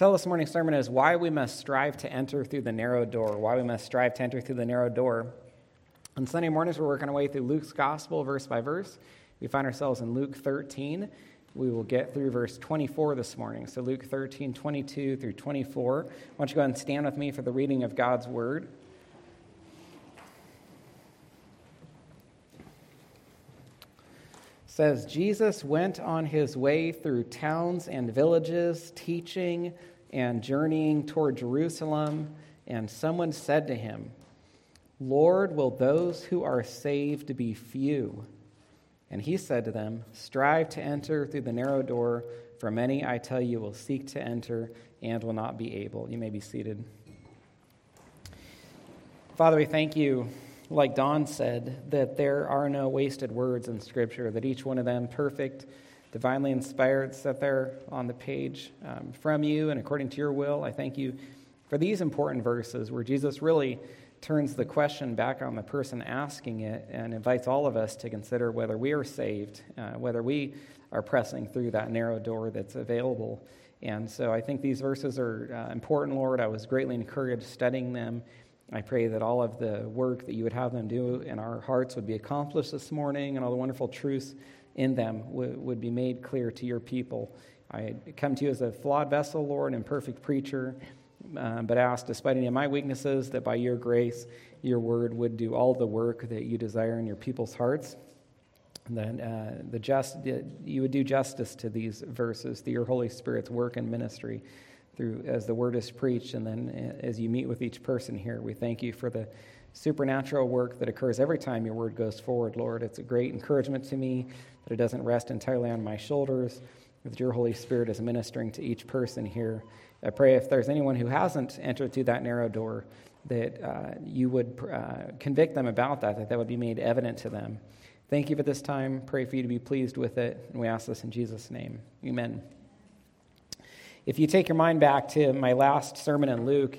title this morning's sermon is Why We Must Strive to Enter Through the Narrow Door. Why We Must Strive to Enter Through the Narrow Door. On Sunday mornings, we're working our way through Luke's Gospel, verse by verse. We find ourselves in Luke 13. We will get through verse 24 this morning. So, Luke 13, 22 through 24. Why don't you go ahead and stand with me for the reading of God's Word? says Jesus went on his way through towns and villages, teaching and journeying toward Jerusalem, and someone said to him, Lord, will those who are saved be few? And he said to them, Strive to enter through the narrow door, for many, I tell you, will seek to enter and will not be able. You may be seated. Father, we thank you like Don said, that there are no wasted words in Scripture, that each one of them perfect, divinely inspired, set there on the page um, from you and according to your will. I thank you for these important verses where Jesus really turns the question back on the person asking it and invites all of us to consider whether we are saved, uh, whether we are pressing through that narrow door that's available. And so I think these verses are uh, important, Lord. I was greatly encouraged studying them I pray that all of the work that you would have them do in our hearts would be accomplished this morning and all the wonderful truths in them would, would be made clear to your people. I come to you as a flawed vessel, Lord, and perfect preacher, uh, but ask, despite any of my weaknesses, that by your grace, your word would do all the work that you desire in your people's hearts. That uh, the just, you would do justice to these verses through your Holy Spirit's work and ministry through as the word is preached and then as you meet with each person here. We thank you for the supernatural work that occurs every time your word goes forward, Lord. It's a great encouragement to me that it doesn't rest entirely on my shoulders, that your Holy Spirit is ministering to each person here. I pray if there's anyone who hasn't entered through that narrow door, that uh, you would uh, convict them about that, that that would be made evident to them. Thank you for this time. Pray for you to be pleased with it. And we ask this in Jesus' name. Amen. If you take your mind back to my last sermon in Luke,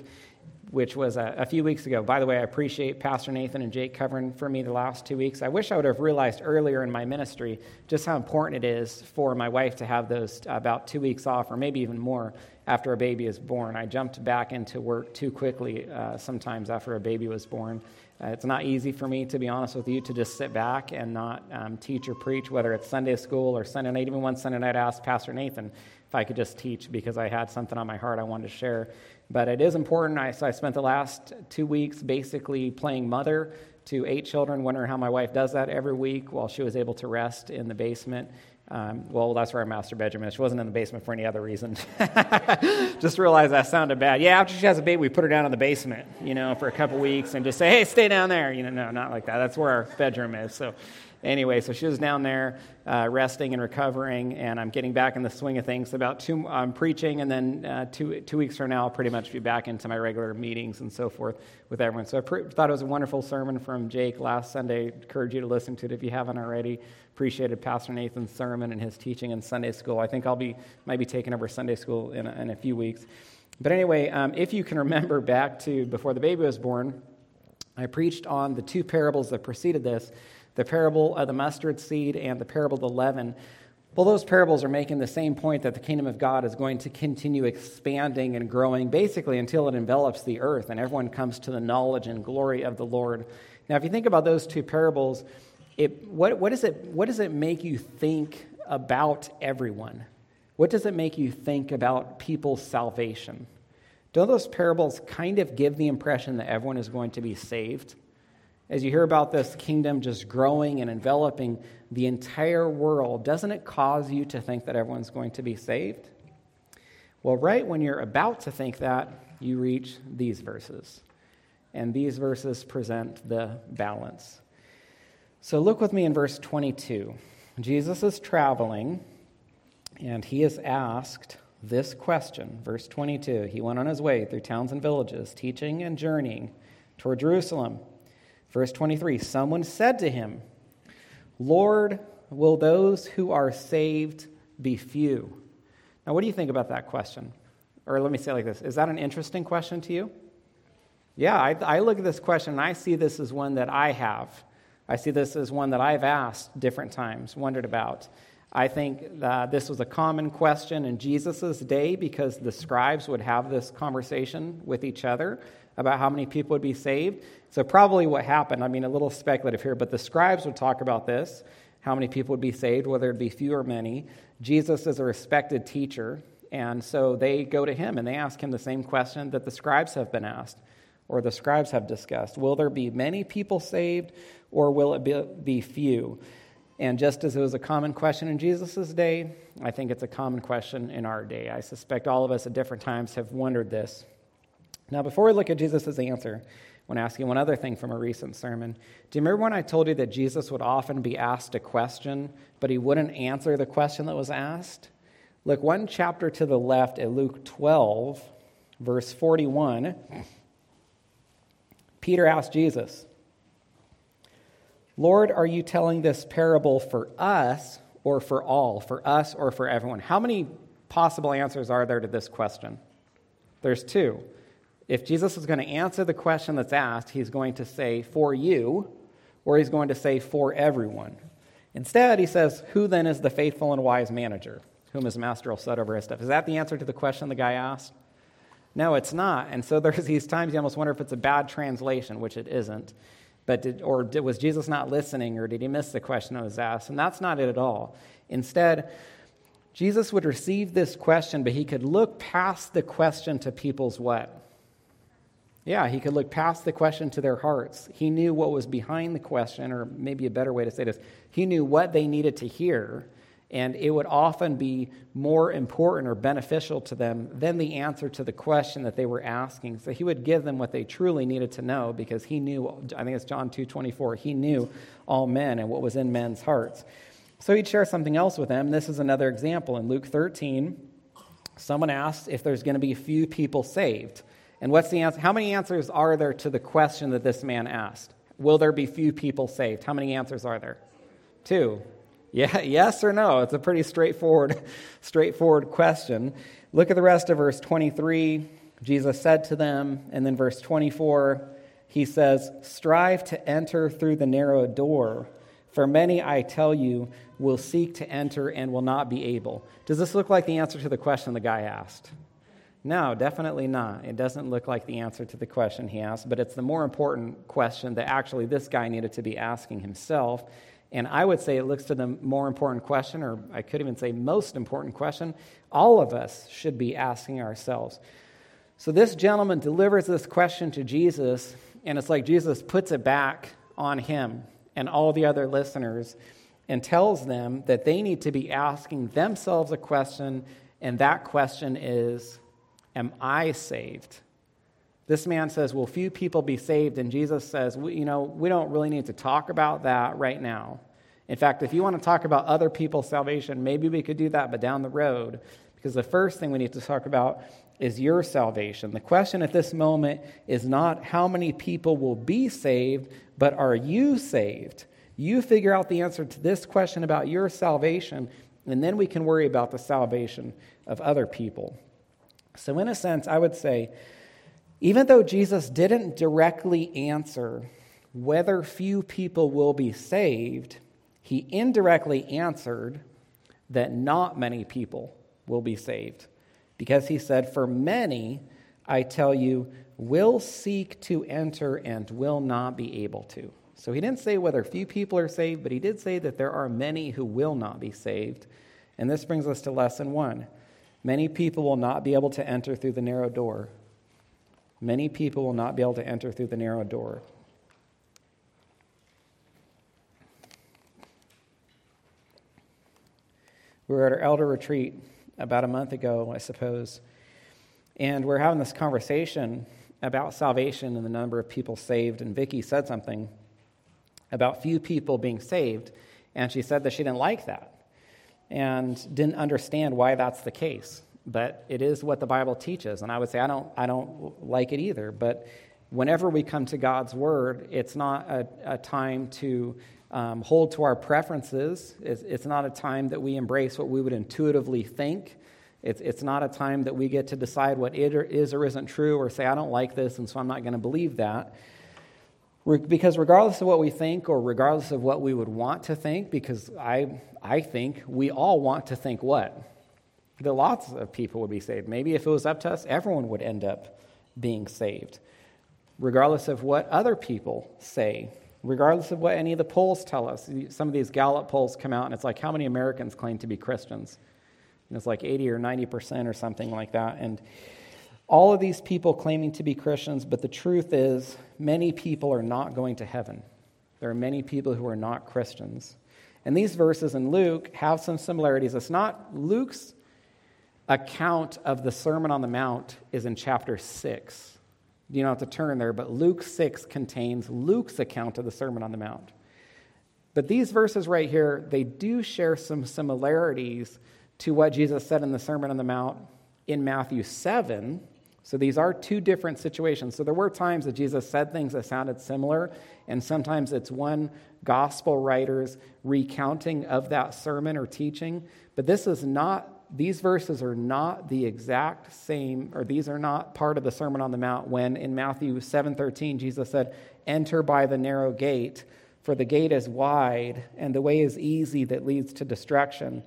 which was a, a, few weeks ago. By the way, I appreciate Pastor Nathan and Jake covering for me the last two weeks. I wish I would have realized earlier in my ministry just how important it is for my wife to have those about two weeks off, or maybe even more, after a baby is born. I jumped back into work too quickly uh, sometimes after a baby was born. Uh, it's not easy for me, to be honest with you, to just sit back and not um, teach or preach, whether it's Sunday school or Sunday night. Even one Sunday night, I asked Pastor Nathan, if I could just teach because I had something on my heart I wanted to share. But it is important. I, so I spent the last two weeks basically playing mother to eight children, wondering how my wife does that every week while she was able to rest in the basement. Um, well, that's where our master bedroom is. She wasn't in the basement for any other reason. just realized that sounded bad. Yeah, after she has a baby, we put her down in the basement, you know, for a couple weeks and just say, hey, stay down there. You know, no, not like that. That's where our bedroom is. So anyway, so she was down there uh, resting and recovering, and I'm getting back in the swing of things. About two, I'm preaching, and then uh, two, two weeks from now, I'll pretty much be back into my regular meetings and so forth with everyone. So I pre- thought it was a wonderful sermon from Jake last Sunday. Encourage you to listen to it if you haven't already. Appreciated Pastor Nathan's sermon and his teaching in Sunday school. I think I'll be might be taking over Sunday school in a, in a few weeks. But anyway, um, if you can remember back to before the baby was born, I preached on the two parables that preceded this the parable of the mustard seed and the parable of the leaven. Well, those parables are making the same point that the kingdom of God is going to continue expanding and growing basically until it envelops the earth and everyone comes to the knowledge and glory of the Lord. Now, if you think about those two parables, it, what, what, is it, what does it make you think about everyone? What does it make you think about people's salvation? Don't those parables kind of give the impression that everyone is going to be saved? As you hear about this kingdom just growing and enveloping the entire world, doesn't it cause you to think that everyone's going to be saved? Well, right when you're about to think that, you reach these verses. And these verses present the balance. So look with me in verse 22. Jesus is traveling, and he is asked this question. Verse 22 He went on his way through towns and villages, teaching and journeying toward Jerusalem. Verse 23 Someone said to him, Lord, will those who are saved be few? Now, what do you think about that question? Or let me say like this Is that an interesting question to you? Yeah, I, I look at this question and I see this as one that I have. I see this as one that I've asked different times, wondered about. I think that this was a common question in Jesus' day because the scribes would have this conversation with each other about how many people would be saved. So, probably what happened, I mean, a little speculative here, but the scribes would talk about this how many people would be saved, whether it be few or many. Jesus is a respected teacher, and so they go to him and they ask him the same question that the scribes have been asked or the scribes have discussed. Will there be many people saved, or will it be, few? And just as it was a common question in Jesus' day, I think it's a common question in our day. I suspect all of us at different times have wondered this. Now, before we look at Jesus' answer, I want to ask you one other thing from a recent sermon. Do you remember when I told you that Jesus would often be asked a question, but he wouldn't answer the question that was asked? Look one chapter to the left at Luke 12, verse 41. Peter asked Jesus, Lord, are you telling this parable for us or for all? For us or for everyone? How many possible answers are there to this question? There's two. If Jesus is going to answer the question that's asked, he's going to say, for you, or he's going to say, for everyone. Instead, he says, Who then is the faithful and wise manager, whom his master will set over his stuff? Is that the answer to the question the guy asked? No, it's not. And so there's these times you almost wonder if it's a bad translation, which it isn't. But did, or did, was Jesus not listening, or did he miss the question that was asked? And that's not it at all. Instead, Jesus would receive this question, but he could look past the question to people's what? Yeah, he could look past the question to their hearts. He knew what was behind the question, or maybe a better way to say this, he knew what they needed to hear and it would often be more important or beneficial to them than the answer to the question that they were asking. So he would give them what they truly needed to know because he knew, I think it's John 2 24, he knew all men and what was in men's hearts. So he'd share something else with them. This is another example. In Luke 13, someone asked if there's going to be a few people saved. And what's the answer? How many answers are there to the question that this man asked? Will there be few people saved? How many answers are there? Two. Yeah, yes or no? It's a pretty straightforward, straightforward question. Look at the rest of verse 23. Jesus said to them, and then verse 24, he says, Strive to enter through the narrow door, for many, I tell you, will seek to enter and will not be able. Does this look like the answer to the question the guy asked? No, definitely not. It doesn't look like the answer to the question he asked, but it's the more important question that actually this guy needed to be asking himself. And I would say it looks to the more important question, or I could even say most important question, all of us should be asking ourselves. So this gentleman delivers this question to Jesus, and it's like Jesus puts it back on him and all the other listeners and tells them that they need to be asking themselves a question, and that question is Am I saved? This man says, Will few people be saved? And Jesus says, You know, we don't really need to talk about that right now. In fact, if you want to talk about other people's salvation, maybe we could do that, but down the road. Because the first thing we need to talk about is your salvation. The question at this moment is not how many people will be saved, but are you saved? You figure out the answer to this question about your salvation, and then we can worry about the salvation of other people. So, in a sense, I would say even though Jesus didn't directly answer whether few people will be saved, he indirectly answered that not many people will be saved. Because he said, For many, I tell you, will seek to enter and will not be able to. So he didn't say whether few people are saved, but he did say that there are many who will not be saved. And this brings us to lesson one. Many people will not be able to enter through the narrow door. Many people will not be able to enter through the narrow door. We were at our elder retreat about a month ago, I suppose, and we're having this conversation about salvation and the number of people saved. And Vicky said something about few people being saved, and she said that she didn't like that and didn't understand why that's the case but it is what the Bible teaches. And I would say I don't, I don't like it either. But whenever we come to God's Word, it's not a, a time to um, hold to our preferences. It's, it's, not a time that we embrace what we would intuitively think. It's, it's not a time that we get to decide what it is or isn't true or say, I don't like this, and so I'm not going to believe that. Because regardless of what we think or regardless of what we would want to think, because I, I think we all want to think what? That lots of people would be saved. Maybe if it was up to us, everyone would end up being saved. Regardless of what other people say, regardless of what any of the polls tell us. Some of these Gallup polls come out and it's like, how many Americans claim to be Christians? And it's like 80 or 90% or something like that. And all of these people claiming to be Christians, but the truth is, many people are not going to heaven. There are many people who are not Christians. And these verses in Luke have some similarities. It's not Luke's account of the Sermon on the Mount is in chapter 6. You don't have to turn there, but Luke 6 contains Luke's account of the Sermon on the Mount. But these verses right here, they do share some similarities to what Jesus said in the Sermon on the Mount in Matthew 7, so these are two different situations. So there were times that Jesus said things that sounded similar, and sometimes it's one gospel writer's recounting of that sermon or teaching. But this is not, these verses are not the exact same, or these are not part of the Sermon on the Mount when in Matthew 7:13 Jesus said, Enter by the narrow gate, for the gate is wide, and the way is easy that leads to destruction,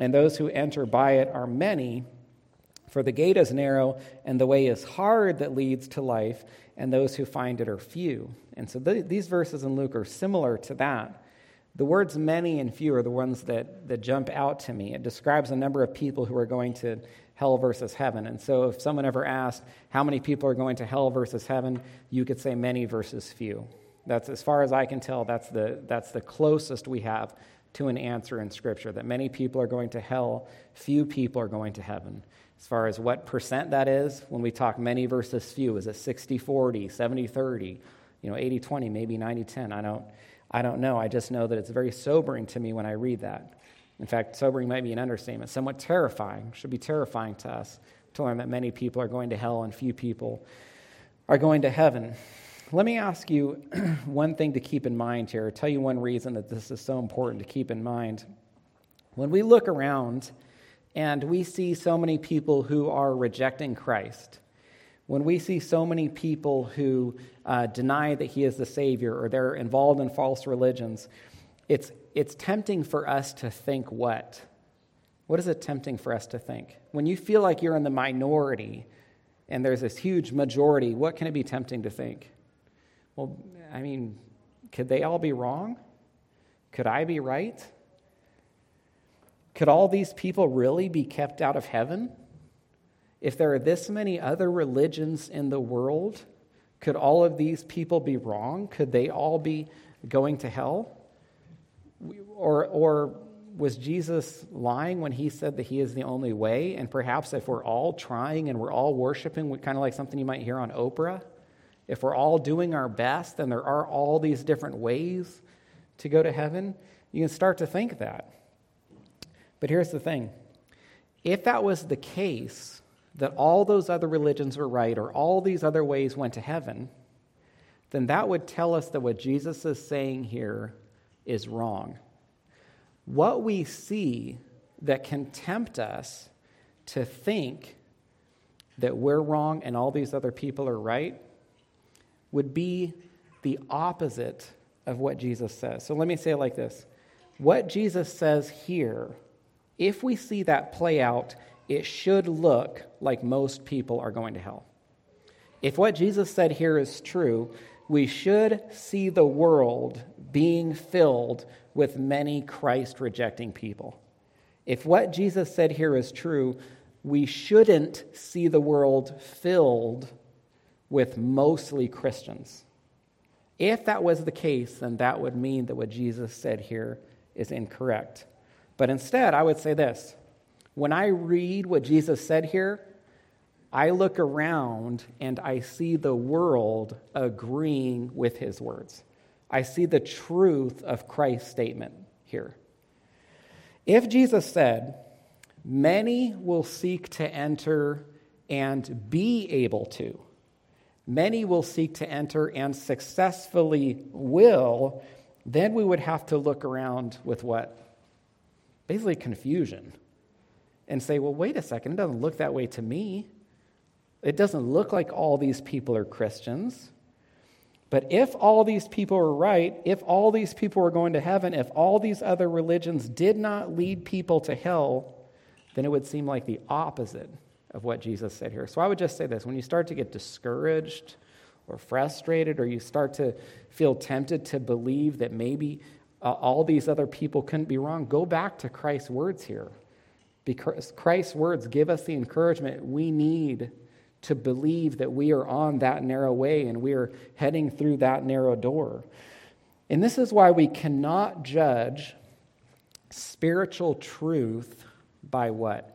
and those who enter by it are many. For the gate is narrow, and the way is hard that leads to life, and those who find it are few. And so th- these verses in Luke are similar to that. The words many and few are the ones that, that jump out to me. It describes a number of people who are going to hell versus heaven. And so if someone ever asked how many people are going to hell versus heaven, you could say many versus few. That's as far as I can tell, that's the, that's the closest we have to an answer in Scripture that many people are going to hell, few people are going to heaven. As far as what percent that is, when we talk many versus few, is it 60 40, 70 30, you know, 80 20, maybe 90 10? I don't, I don't know. I just know that it's very sobering to me when I read that. In fact, sobering might be an understatement. Somewhat terrifying, should be terrifying to us to learn that many people are going to hell and few people are going to heaven. Let me ask you one thing to keep in mind here, tell you one reason that this is so important to keep in mind. When we look around, and we see so many people who are rejecting Christ. When we see so many people who uh, deny that he is the Savior or they're involved in false religions, it's, it's tempting for us to think what? What is it tempting for us to think? When you feel like you're in the minority and there's this huge majority, what can it be tempting to think? Well, I mean, could they all be wrong? Could I be right? Could all these people really be kept out of heaven? If there are this many other religions in the world, could all of these people be wrong? Could they all be going to hell? Or, or was Jesus lying when he said that he is the only way? And perhaps if we're all trying and we're all worshiping, kind of like something you might hear on Oprah, if we're all doing our best and there are all these different ways to go to heaven, you can start to think that. But here's the thing if that was the case, that all those other religions were right or all these other ways went to heaven, then that would tell us that what Jesus is saying here is wrong. What we see that can tempt us to think that we're wrong and all these other people are right would be the opposite of what Jesus says. So let me say it like this What Jesus says here if we see that play out, it should look like most people are going to hell. If what Jesus said here is true, we should see the world being filled with many Christ rejecting people. If what Jesus said here is true, we shouldn't see the world filled with mostly Christians. If that was the case, then that would mean that what Jesus said here is incorrect. But instead, I would say this when I read what Jesus said here, I look around and I see the world agreeing with his words. I see the truth of Christ's statement here. If Jesus said, Many will seek to enter and be able to, many will seek to enter and successfully will, then we would have to look around with what? Basically confusion and say, well, wait a second, it doesn't look that way to me. It doesn't look like all these people are Christians. But if all these people are right, if all these people are going to heaven, if all these other religions did not lead people to hell, then it would seem like the opposite of what Jesus said here. So I would just say this when you start to get discouraged or frustrated, or you start to feel tempted to believe that maybe uh, all these other people couldn't be wrong, go back to Christ's words here. Because Christ's words give us the encouragement we need to believe that we are on that narrow way and we are heading through that narrow door. And this is why we cannot judge spiritual truth by what?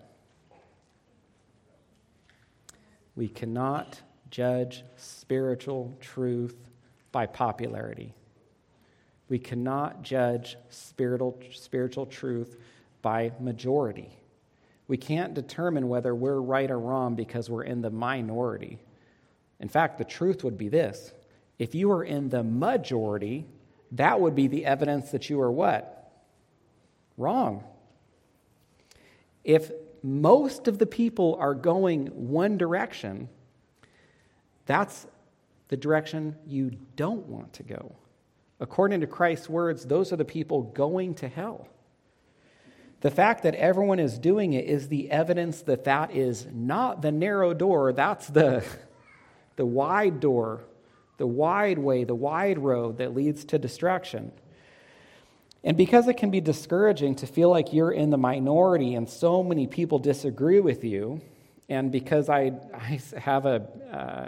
We cannot judge spiritual truth by popularity. We cannot judge spiritual, spiritual truth by majority. We can't determine whether we're right or wrong because we're in the minority. In fact, the truth would be this if you were in the majority, that would be the evidence that you are what? Wrong. If most of the people are going one direction, that's the direction you don't want to go. According to Christ's words, those are the people going to hell. The fact that everyone is doing it is the evidence that that is not the narrow door, that's the, the wide door, the wide way, the wide road that leads to destruction. And because it can be discouraging to feel like you're in the minority and so many people disagree with you, and because I, I have a, uh,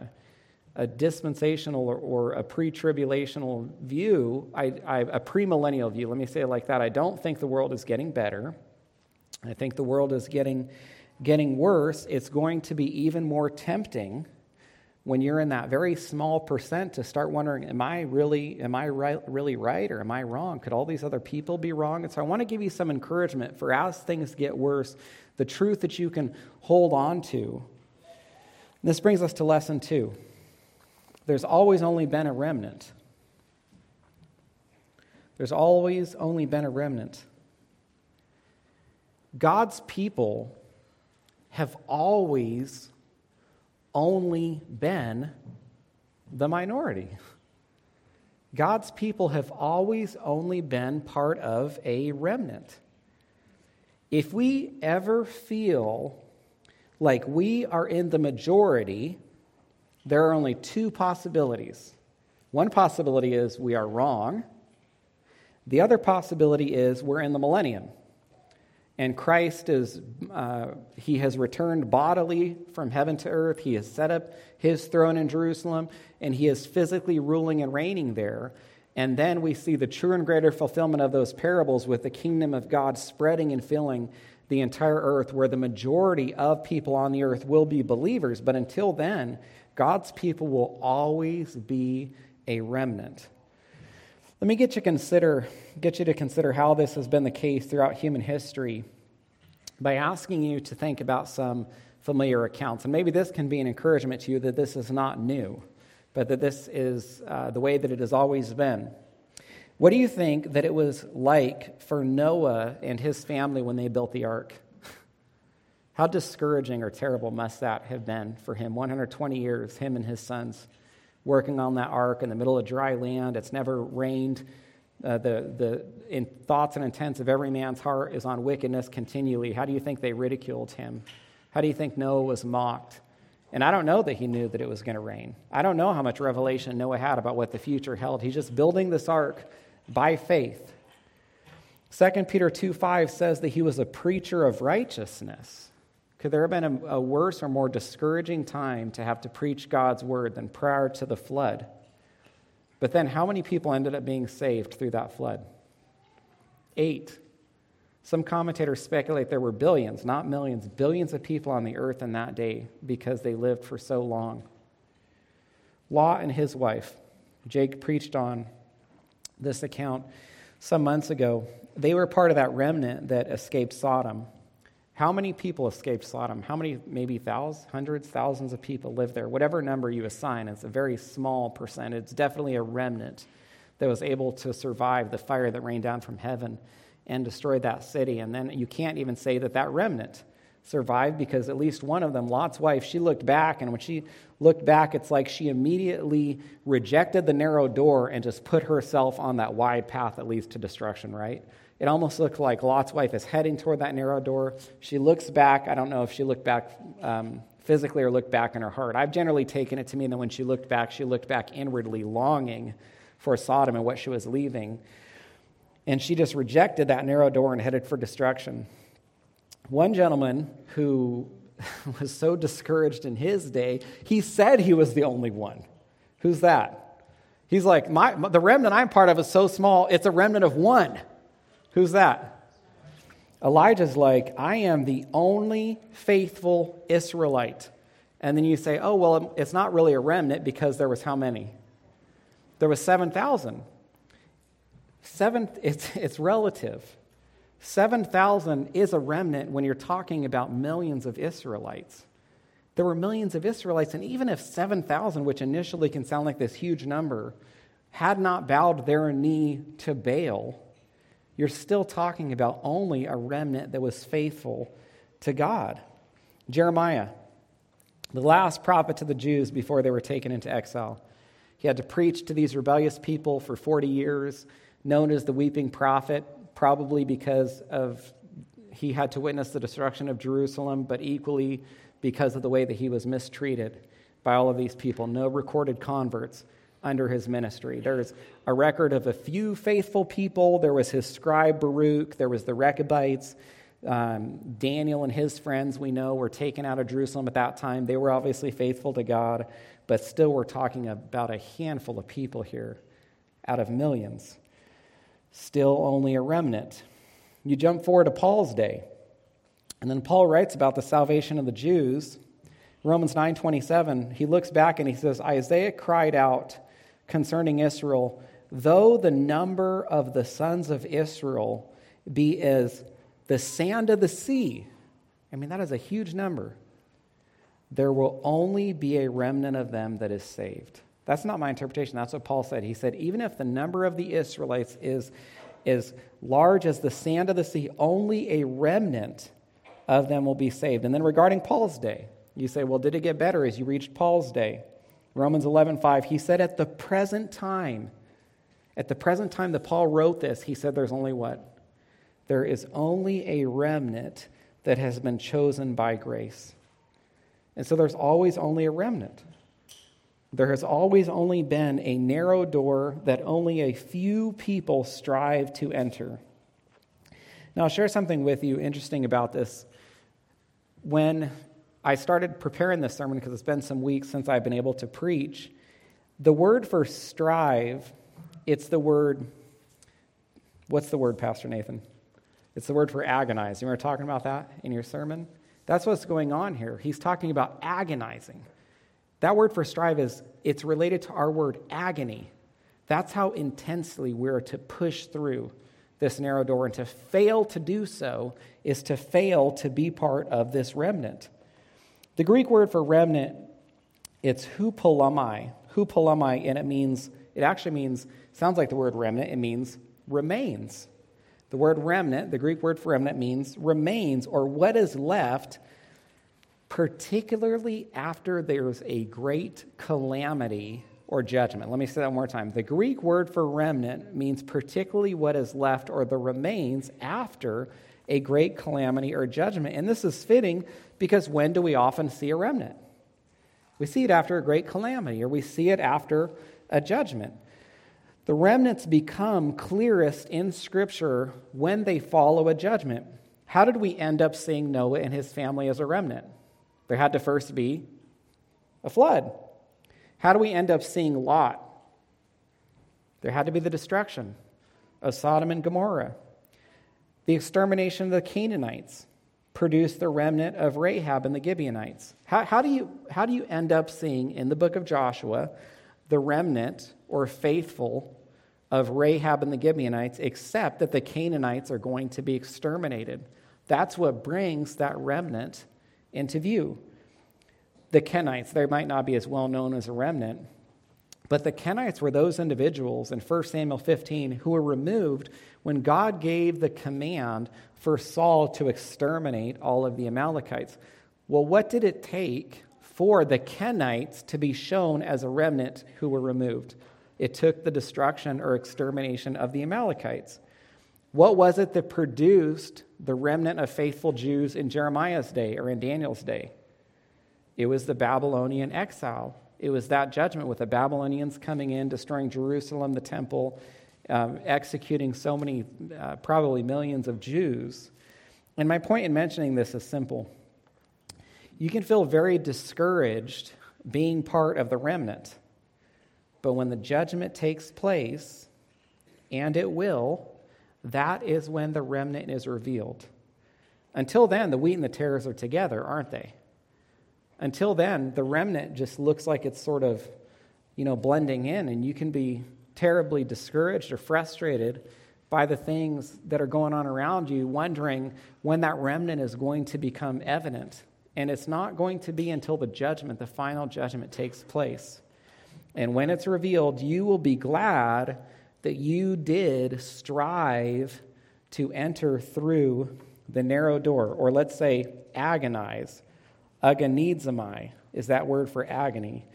a dispensational or, or a pre tribulational view, I, I, a premillennial view, let me say it like that. I don't think the world is getting better. I think the world is getting, getting worse. It's going to be even more tempting when you're in that very small percent to start wondering am i really am i right, really right or am i wrong could all these other people be wrong and so i want to give you some encouragement for as things get worse the truth that you can hold on to this brings us to lesson two there's always only been a remnant. There's always only been a remnant. God's people have always only been the minority. God's people have always only been part of a remnant. If we ever feel like we are in the majority, there are only two possibilities. One possibility is we are wrong. The other possibility is we're in the millennium. And Christ is, uh, he has returned bodily from heaven to earth. He has set up his throne in Jerusalem, and he is physically ruling and reigning there. And then we see the true and greater fulfillment of those parables with the kingdom of God spreading and filling the entire earth, where the majority of people on the earth will be believers. But until then, God's people will always be a remnant. Let me get you consider get you to consider how this has been the case throughout human history by asking you to think about some familiar accounts. And maybe this can be an encouragement to you that this is not new, but that this is uh, the way that it has always been. What do you think that it was like for Noah and his family when they built the ark? How discouraging or terrible must that have been for him? 120 years, him and his sons working on that ark in the middle of dry land. It's never rained. Uh, the the in thoughts and intents of every man's heart is on wickedness continually. How do you think they ridiculed him? How do you think Noah was mocked? And I don't know that he knew that it was going to rain. I don't know how much revelation Noah had about what the future held. He's just building this ark by faith. 2 Peter 2 5 says that he was a preacher of righteousness. Could there have been a, a worse or more discouraging time to have to preach God's word than prior to the flood? But then, how many people ended up being saved through that flood? Eight. Some commentators speculate there were billions, not millions, billions of people on the earth in that day because they lived for so long. Lot and his wife, Jake preached on this account some months ago. They were part of that remnant that escaped Sodom. How many people escaped Sodom? How many, maybe thousands, hundreds, thousands of people live there? Whatever number you assign, it's a very small percentage. It's definitely a remnant that was able to survive the fire that rained down from heaven and destroyed that city. And then you can't even say that that remnant survived because at least one of them, Lot's wife, she looked back, and when she looked back, it's like she immediately rejected the narrow door and just put herself on that wide path that leads to destruction, right? It almost looked like Lot's wife is heading toward that narrow door. She looks back. I don't know if she looked back um, physically or looked back in her heart. I've generally taken it to mean that when she looked back, she looked back inwardly, longing for Sodom and what she was leaving. And she just rejected that narrow door and headed for destruction. One gentleman who was so discouraged in his day, he said he was the only one. Who's that? He's like, my, the remnant I'm part of is so small, it's a remnant of one. Who's that? Elijah's like, I am the only faithful Israelite. And then you say, oh, well, um, it's not really a remnant because there was how many? There was 7,000. Seven, it's, it's relative. 7,000 is a remnant when you're talking about millions of Israelites. There were millions of Israelites, and even if 7,000, which initially can sound like this huge number, had not bowed their knee to Baal, you're still talking about only a remnant that was faithful to God. Jeremiah, the last prophet to the Jews before they were taken into exile, he had to preach to these rebellious people for 40 years, known as the weeping prophet probably because of he had to witness the destruction of Jerusalem, but equally because of the way that he was mistreated by all of these people. No recorded converts under his ministry. There's a record of a few faithful people. There was his scribe Baruch, there was the Rechabites. Um, Daniel and his friends, we know, were taken out of Jerusalem at that time. They were obviously faithful to God, but still, we're talking about a handful of people here out of millions still only a remnant. You jump forward to Paul's day, and then Paul writes about the salvation of the Jews. Romans 9:27, he looks back and he says, Isaiah cried out concerning Israel, though the number of the sons of Israel be as the sand of the sea. I mean, that is a huge number. There will only be a remnant of them that is saved. That's not my interpretation. That's what Paul said. He said, even if the number of the Israelites is as large as the sand of the sea, only a remnant of them will be saved. And then regarding Paul's day, you say, well, did it get better as you reached Paul's day? Romans 11:5, he said at the present time, at the present time that Paul wrote this, he said there's only what? There is only a remnant that has been chosen by grace. And so there's always only a remnant. There has always only been a narrow door that only a few people strive to enter. Now, I'll share something with you interesting about this. When I started preparing this sermon, because it's been some weeks since I've been able to preach, the word for strive, it's the word, what's the word, Pastor Nathan? It's the word for agonize. You were talking about that in your sermon? That's what's going on here. He's talking about agonizing. That word for strive is it's related to our word agony. That's how intensely we're to push through this narrow door and to fail to do so is to fail to be part of this remnant. The Greek word for remnant it's hupolomai, hupolomai and it means it actually means sounds like the word remnant, it means remains. The word remnant, the Greek word for remnant means remains or what is left particularly after there's a great calamity or judgment. Let me say that one more time. The Greek word for remnant means particularly what is left or the remains after a great calamity or judgment. And this is fitting because when do we often see a remnant? We see it after a great calamity or we see it after a judgment. The remnants become clearest in Scripture when they follow a judgment. How did we end up seeing Noah and his family as a remnant? There had to first be a flood. How do we end up seeing Lot? There had to be the destruction of Sodom and Gomorrah. The extermination of the Canaanites produced the remnant of Rahab and the Gibeonites. How, how, do you, how do you end up seeing in the book of Joshua the remnant or faithful of Rahab and the Gibeonites, except that the Canaanites are going to be exterminated? That's what brings that remnant into view. The Kenites, they might not be as well known as a remnant, But the Kenites were those individuals in 1 Samuel 15 who were removed when God gave the command for Saul to exterminate all of the Amalekites. Well, what did it take for the Kenites to be shown as a remnant who were removed? It took the destruction or extermination of the Amalekites. What was it that produced the remnant of faithful Jews in Jeremiah's day or in Daniel's day? It was the Babylonian exile. It was that judgment with the Babylonians coming in, destroying Jerusalem, the temple, um, executing so many, uh, probably millions of Jews. And my point in mentioning this is simple. You can feel very discouraged being part of the remnant. But when the judgment takes place, and it will, that is when the remnant is revealed. Until then, the wheat and the tares are together, aren't they? Until then, the remnant just looks like it's sort of, you know, blending in, and you can be terribly discouraged or frustrated by the things that are going on around you, wondering when that remnant is going to become evident. And it's not going to be until the judgment, the final judgment, takes place. And when it's revealed, you will be glad that you did strive to enter through the narrow door, or let's say agonize. Agonizomai is that word for agony.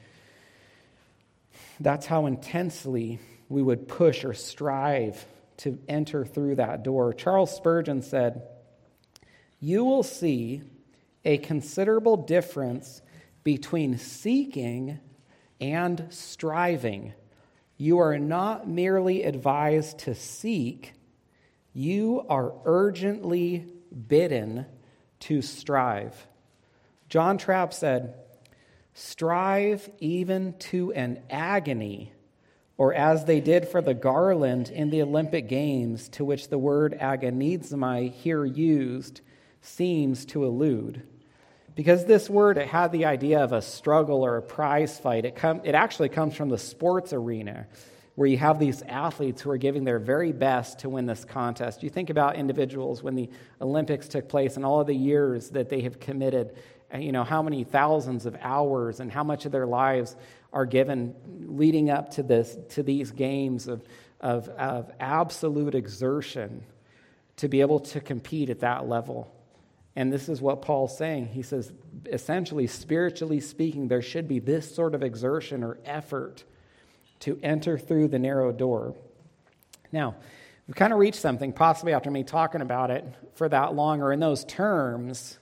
That's how intensely we would push or strive to enter through that door. Charles Spurgeon said, You will see a considerable difference between seeking and striving. You are not merely advised to seek, you are urgently bidden to strive. John Trapp said, Strive even to an agony, or as they did for the garland in the Olympic Games, to which the word agonizomai here used seems to allude. Because this word, it had the idea of a struggle or a prize fight. It, com- it actually comes from the sports arena, where you have these athletes who are giving their very best to win this contest. You think about individuals when the Olympics took place and all of the years that they have committed, Uh, you know, how many thousands of hours and how much of their lives are given leading up to, this, to these games of, of, of absolute exertion to be able to compete at that level. And this is what Paul's saying. He says, essentially, spiritually speaking, there should be this sort of exertion or effort to enter through the narrow door. Now, we've kind of reached something, possibly after me talking about it for that long or in those terms,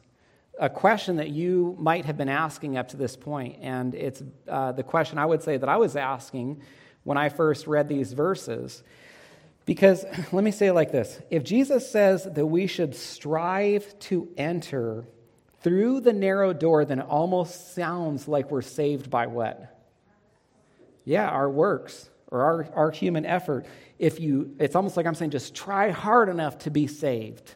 a question that you might have been asking up to this. And it's uh, the question I would say that I was asking when I first read these verses. Because let me say it like this if Jesus says that we should strive to enter through the narrow door, then it almost sounds like we're saved by what? Yeah, our works or our, our human effort. If you, it's almost like I'm saying, just try hard enough to be saved.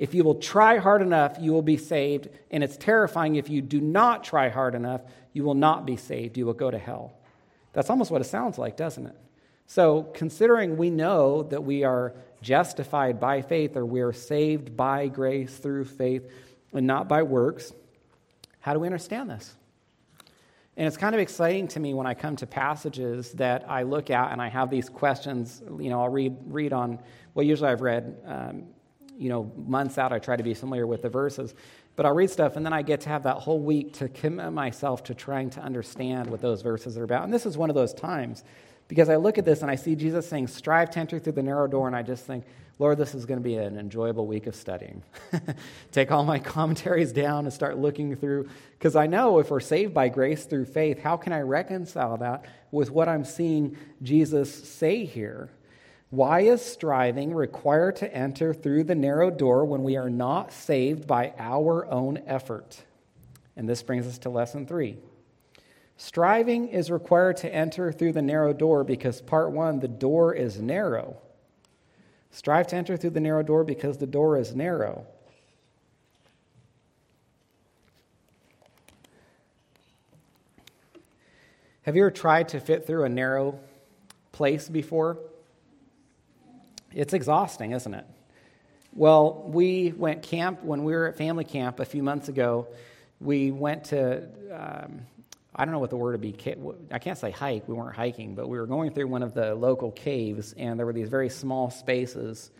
If you will try hard enough, you will be saved. And it's terrifying if you do not try hard enough, you will not be saved. You will go to hell. That's almost what it sounds like, doesn't it? So, considering we know that we are justified by faith or we are saved by grace through faith and not by works, how do we understand this? And it's kind of exciting to me when I come to passages that I look at and I have these questions. You know, I'll read, read on, well, usually I've read, um, you know, months out, I try to be familiar with the verses. But I'll read stuff and then I get to have that whole week to commit myself to trying to understand what those verses are about. And this is one of those times because I look at this and I see Jesus saying, Strive to enter through the narrow door, and I just think, Lord, this is going to be an enjoyable week of studying. Take all my commentaries down and start looking through. Because I know if we're saved by grace through faith, how can I reconcile that with what I'm seeing Jesus say here? Why is striving required to enter through the narrow door when we are not saved by our own effort? And this brings us to lesson three. Striving is required to enter through the narrow door because, part one, the door is narrow. Strive to enter through the narrow door because the door is narrow. Have you ever tried to fit through a narrow place before? It's exhausting, isn't it? Well, we went camp when we were at family camp a few months ago. We went to um, I don't know what the word would be. I can't say hike. We weren't hiking, but we were going through one of the local caves, and there were these very small spaces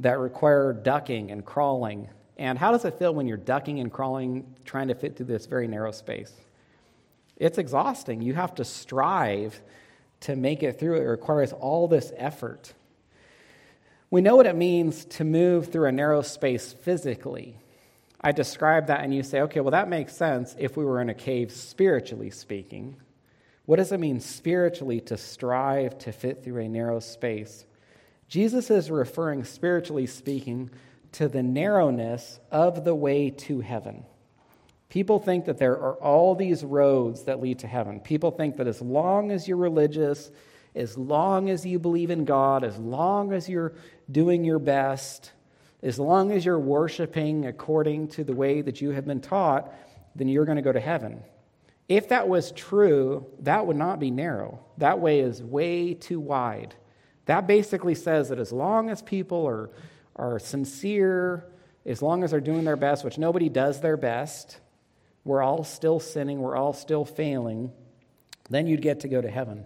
that require ducking and crawling. And how does it feel when you're ducking and crawling, trying to fit through this very narrow space? It's exhausting. You have to strive to make it through. It requires all this effort. We know what it means to move through a narrow space physically. I describe that, and you say, okay, well, that makes sense if we were in a cave, spiritually speaking. What does it mean spiritually to strive to fit through a narrow space? Jesus is referring, spiritually speaking, to the narrowness of the way to heaven. People think that there are all these roads that lead to heaven. People think that as long as you're religious, as long as you believe in God, as long as you're doing your best, as long as you're worshiping according to the way that you have been taught, then you're going to go to heaven. If that was true, that would not be narrow. That way is way too wide. That basically says that as long as people are, are sincere, as long as they're doing their best, which nobody does their best, we're all still sinning, we're all still failing, then you'd get to go to heaven.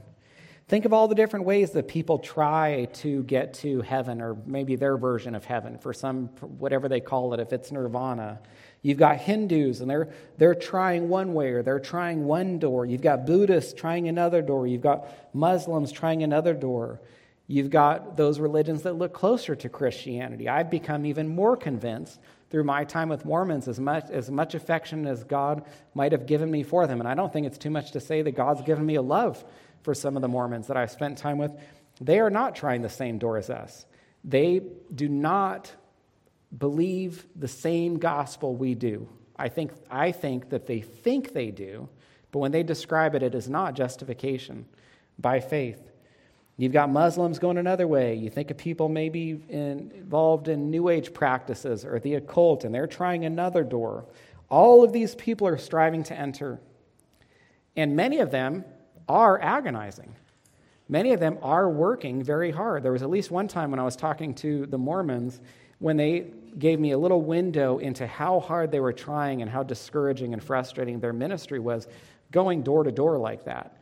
Think of all the different ways that people try to get to heaven, or maybe their version of heaven, for some, whatever they call it, if it's nirvana. You've got Hindus, and they're, they're trying one way, or they're trying one door. You've got Buddhists trying another door. You've got Muslims trying another door. You've got those religions that look closer to Christianity. I've become even more convinced through my time with Mormons, as much, as much affection as God might have given me for them. And I don't think it's too much to say that God's given me a love for some of the Mormons that I've spent time with. They are not trying the same door as us. They do not believe the same gospel we do. I think, I think that they think they do, but when they describe it, it is not justification by faith. You've got Muslims going another way. You think of people maybe in, involved in New Age practices or the occult, and they're trying another door. All of these people are striving to enter. And many of them are agonizing. Many of them are working very hard. There was at least one time when I was talking to the Mormons when they gave me a little window into how hard they were trying and how discouraging and frustrating their ministry was going door to door like that.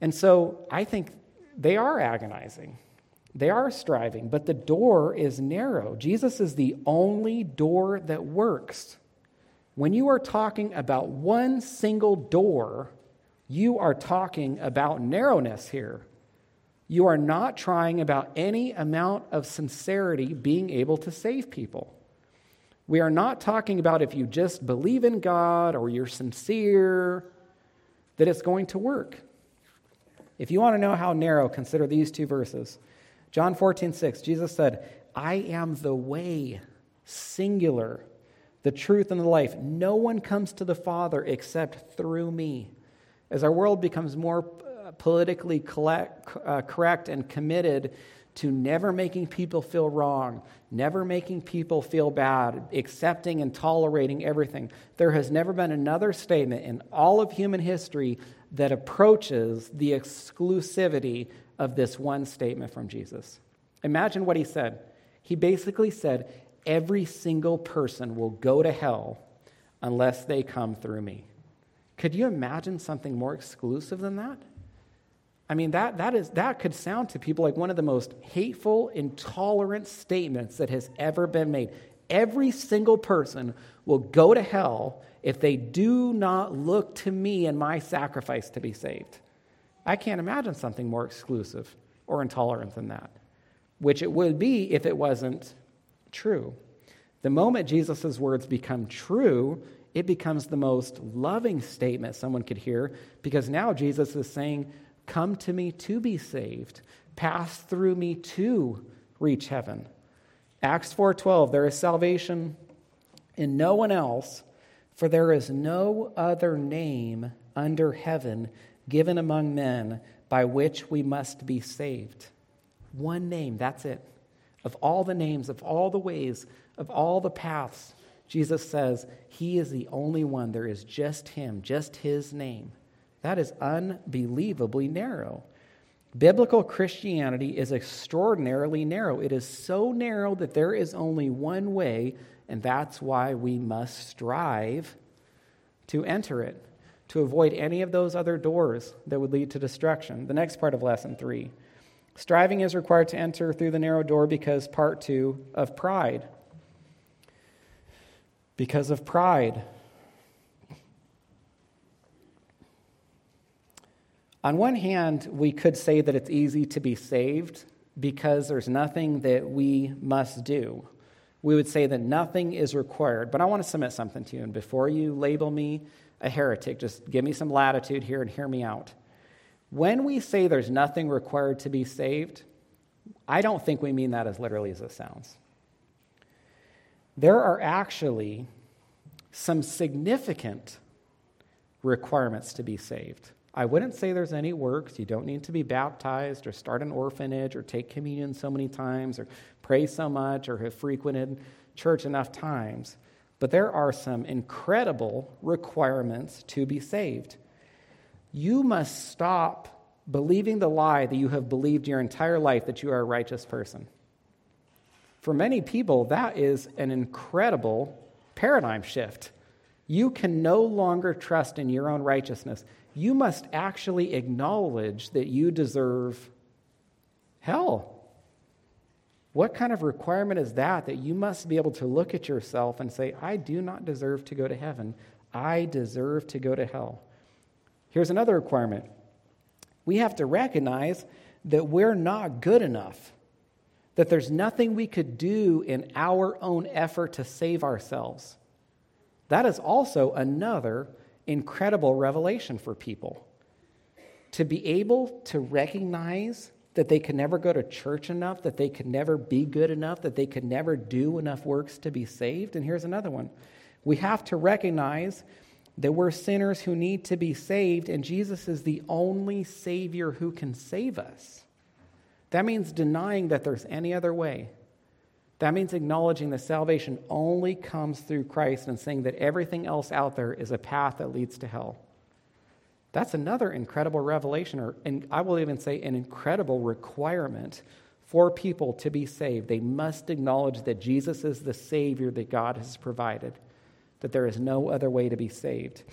And so I think they are agonizing. They are striving, but the door is narrow. Jesus is the only door that works. When you are talking about one single door, you are talking about narrowness here. You are not trying about any amount of sincerity being able to save people. We are not talking about if you just believe in God or you're sincere that it's going to work. If you want to know how narrow, consider these two verses. John 14, 6, Jesus said, I am the way, singular, the truth and the life. No one comes to the Father except through me. As our world becomes more uh, politically uh, correct and committed to never making people feel wrong, never making people feel bad, accepting and tolerating everything. There has never been another statement in all of human history that approaches the exclusivity of this one statement from Jesus. Imagine what he said. He basically said, Every single person will go to hell unless they come through me. Could you imagine something more exclusive than that? I mean, that, that, is, that could sound to people like one of the most hateful, intolerant statements that has ever been made. Every single person will go to hell if they do not look to me and my sacrifice to be saved. I can't imagine something more exclusive or intolerant than that, which it would be if it wasn't true. The moment Jesus' words become true, it becomes the most loving statement someone could hear because now Jesus is saying, Come to me to be saved, pass through me to reach heaven. Acts 4:12 there is salvation in no one else for there is no other name under heaven given among men by which we must be saved. One name, that's it. Of all the names, of all the ways, of all the paths, Jesus says he is the only one. There is just him, just his name. That is unbelievably narrow. Biblical Christianity is extraordinarily narrow. It is so narrow that there is only one way and that's why we must strive to enter it. to avoid any of those other doors that would lead to destruction. The next part of lesson three striving is required to enter through the narrow door because, part two, of pride. Because of pride. On one hand, we could say that it's easy to be saved because there's nothing that we must do. We would say that nothing is required. But I want to submit something to you. And before you label me a heretic, just give me some latitude here and hear me out. When we say there's nothing required to be saved, I don't think we mean that as literally as it sounds. There are actually some significant requirements to be saved. I wouldn't say there's any works. You don't need to be baptized or start an orphanage or take communion so many times or pray so much or have frequented church enough times. But there are some incredible requirements to be saved. You must stop believing the lie that you have believed your entire life that you are a righteous person. For many people, that is an incredible paradigm shift. You can no longer trust in your own righteousness you must actually acknowledge that you deserve hell. What kind of requirement is that? That you must be able to look at yourself and say, I do not deserve to go to heaven. I deserve to go to hell. Here's another requirement we have to recognize that we're not good enough, that there's nothing we could do in our own effort to save ourselves. That is also another incredible revelation for people. To be able to recognize that they can never go to church enough, that they can never be good enough, that they can never do enough works to be saved. And here's another one we have to recognize that we're sinners who need to be saved, and Jesus is the only Savior who can save us. That means denying that there's any other way. That means acknowledging that salvation only comes through Christ and saying that everything else out there is a path that leads to hell. That's another incredible revelation, or, and I will even say an incredible requirement for people to be saved. They must acknowledge that Jesus is the Savior that God has provided, that there is no other way to be saved.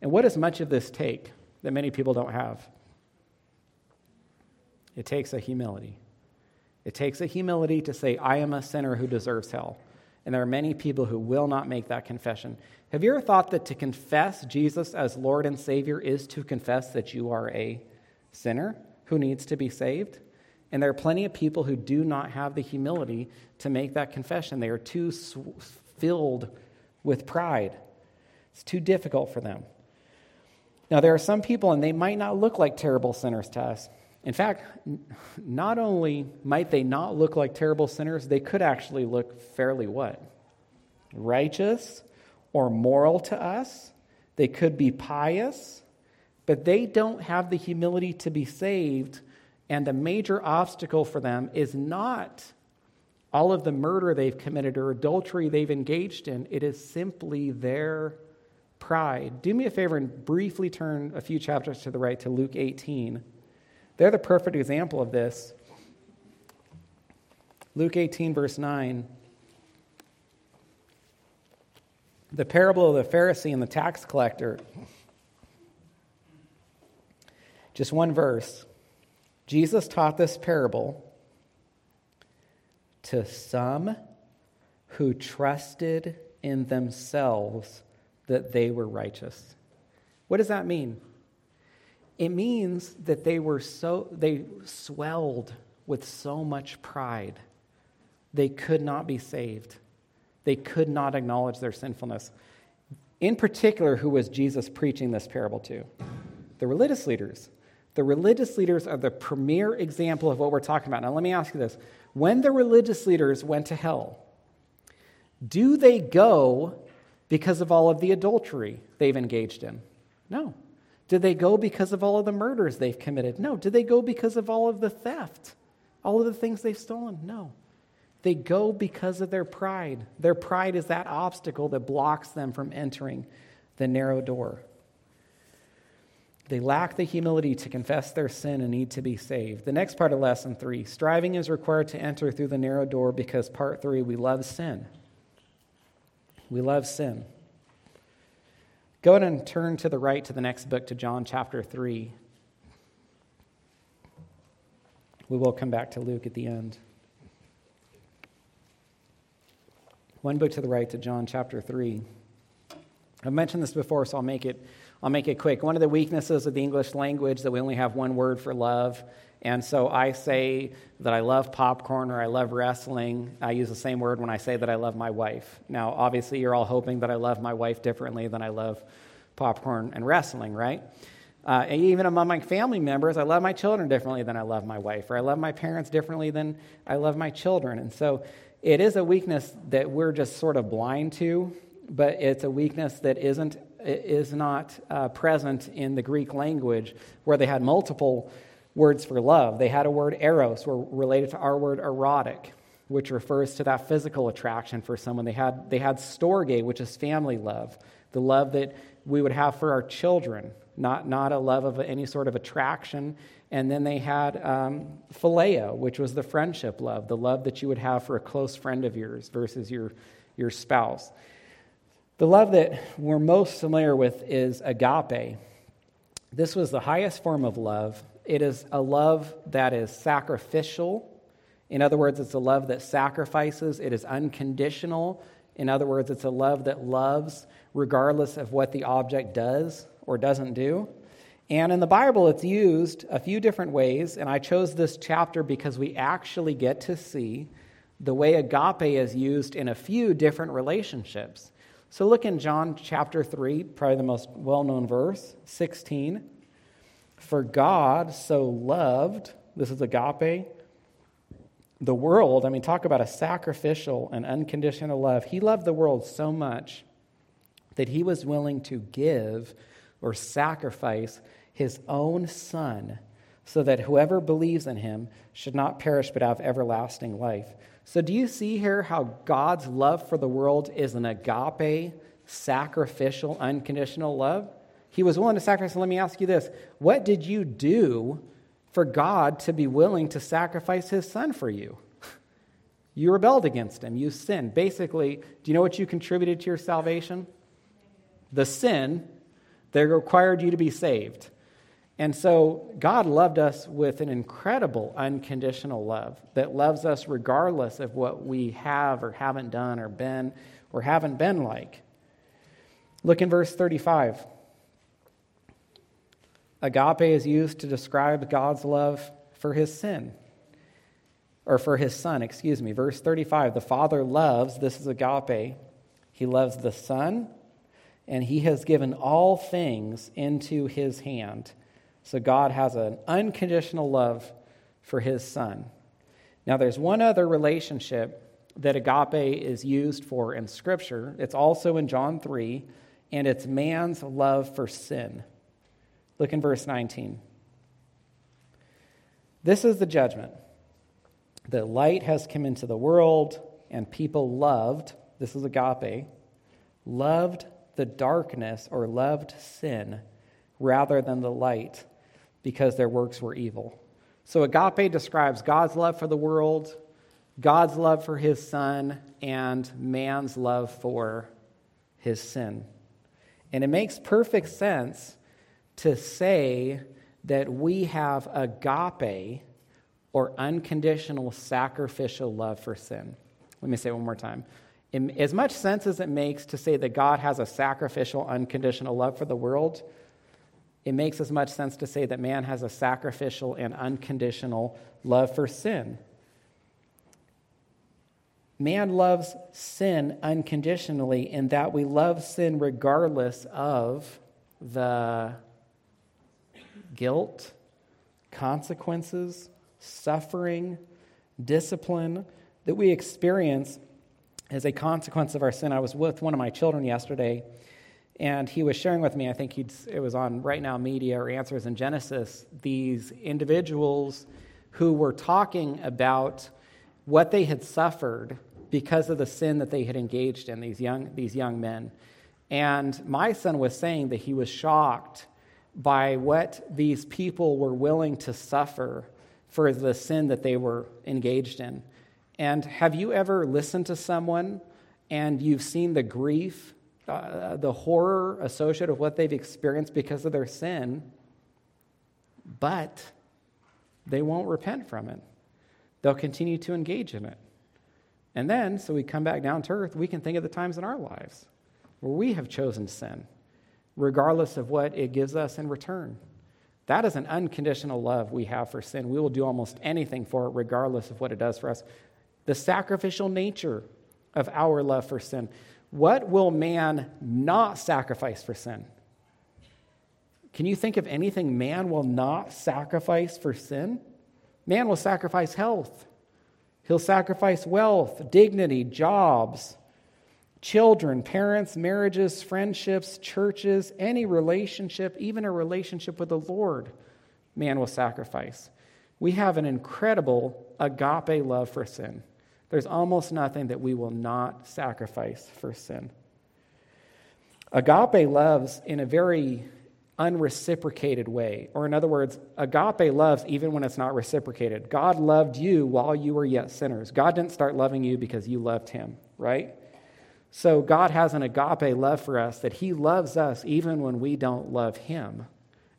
And what does much of this take that many people don't have? It takes a humility. It takes a humility to say, I am a sinner who deserves hell. And there are many people who will not make that confession. Have you ever thought that to confess Jesus as Lord and Savior is to confess that you are a sinner who needs to be saved? And there are plenty of people who do not have the humility to make that confession. They are too filled with pride. It's too difficult for them. Now, there are some people, and they might not look like terrible sinners to us, in fact, not only might they not look like terrible sinners, they could actually look fairly what? Righteous or moral to us. They could be pious, but they don't have the humility to be saved. And the major obstacle for them is not all of the murder they've committed or adultery they've engaged in, it is simply their pride. Do me a favor and briefly turn a few chapters to the right to Luke 18. They're the perfect example of this. Luke 18, verse 9. The parable of the Pharisee and the tax collector. Just one verse. Jesus taught this parable to some who trusted in themselves that they were righteous. What does that mean? It means that they were so, they swelled with so much pride, they could not be saved. They could not acknowledge their sinfulness. In particular, who was Jesus preaching this parable to? The religious leaders. The religious leaders are the premier example of what we're talking about. Now, let me ask you this. When the religious leaders went to hell, do they go because of all of the adultery they've engaged in? No. Did they go because of all of the murders they've committed? No. Did they go because of all of the theft? All of the things they've stolen? No. They go because of their pride. Their pride is that obstacle that blocks them from entering the narrow door. They lack the humility to confess their sin and need to be saved. The next part of lesson three striving is required to enter through the narrow door because part three, we love sin. We love sin. Go ahead and turn to the right to the next book, to John chapter 3. We will come back to Luke at the end. One book to the right to John chapter 3. I've mentioned this before, so I'll make it, I'll make it quick. One of the weaknesses of the English language that we only have one word for love. And so I say that I love popcorn or I love wrestling. I use the same word when I say that I love my wife. Now, obviously, you're all hoping that I love my wife differently than I love popcorn and wrestling, right? Uh, and even among my family members, I love my children differently than I love my wife, or I love my parents differently than I love my children. And so it is a weakness that we're just sort of blind to, but it's a weakness that isn't is not uh, present in the Greek language, where they had multiple words for love. They had a word eros, were related to our word erotic, which refers to that physical attraction for someone. They had they had storge, which is family love, the love that we would have for our children, not, not a love of any sort of attraction. And then they had um, phileo, which was the friendship love, the love that you would have for a close friend of yours versus your, your spouse. The love that we're most familiar with is agape. This was the highest form of love. It is a love that is sacrificial. In other words, it's a love that sacrifices, it is unconditional. In other words, it's a love that loves regardless of what the object does or doesn't do. And in the Bible, it's used a few different ways, and I chose this chapter because we actually get to see the way agape is used in a few different relationships. So look in John chapter 3, probably the most well known verse, 16. For God so loved, this is agape, the world. I mean, talk about a sacrificial and unconditional love. He loved the world so much that he was willing to give or sacrifice his own son so that whoever believes in him should not perish but have everlasting life. So, do you see here how God's love for the world is an agape, sacrificial, unconditional love? He was willing to sacrifice. Let me ask you this What did you do for God to be willing to sacrifice his son for you? You rebelled against him, you sinned. Basically, do you know what you contributed to your salvation? the sin that required you to be saved. And so God loved us with an incredible unconditional love that loves us regardless of what we have or haven't done or been or haven't been like. Look in verse 35. Agape is used to describe God's love for his sin, or for his son, excuse me. Verse 35 the Father loves, this is agape, he loves the Son and he has given all things into his hand. So God has an unconditional love for his son. Now, there's one other relationship that agape is used for in Scripture. It's also in John 3, and it's man's love for sin. Look in verse 19. This is the judgment. The light has come into the world, and people loved, this is agape, loved the darkness or loved sin rather than the light because their works were evil. So agape describes God's love for the world, God's love for his son, and man's love for his sin. And it makes perfect sense to say that we have agape or unconditional sacrificial love for sin. Let me say it one more time. In as much sense as it makes to say that God has a sacrificial, unconditional love for the world, it makes as much sense to say that man has a sacrificial and unconditional love for sin. Man loves sin unconditionally in that we love sin regardless of the guilt, consequences, suffering, discipline that we experience as a consequence of our sin. I was with one of my children yesterday, and he was sharing with me, I think he'd, it was on Right Now Media or Answers in Genesis, these individuals who were talking about what they had suffered because of the sin that they had engaged in, these young, these young men. And my son was saying that he was shocked by what these people were willing to suffer for the sin that they were engaged in. And have you ever listened to someone and you've seen the grief uh, the horror associated with what they've experienced because of their sin, but they won't repent from it. They'll continue to engage in it. And then, so we come back down to earth, we can think of the times in our lives where we have chosen sin, regardless of what it gives us in return. That is an unconditional love we have for sin. We will do almost anything for it, regardless of what it does for us. The sacrificial nature of our love for sin. What will man not sacrifice for sin? Can you think of anything man will not sacrifice for sin? Man will sacrifice health. He'll sacrifice wealth, dignity, jobs, children, parents, marriages, friendships, churches, any relationship, even a relationship with the Lord, man will sacrifice. We have an incredible agape love for sin. There's almost nothing that we will not sacrifice for sin. Agape loves in a very unreciprocated way. Or, in other words, agape loves even when it's not reciprocated. God loved you while you were yet sinners. God didn't start loving you because you loved him, right? So, God has an agape love for us that he loves us even when we don't love him.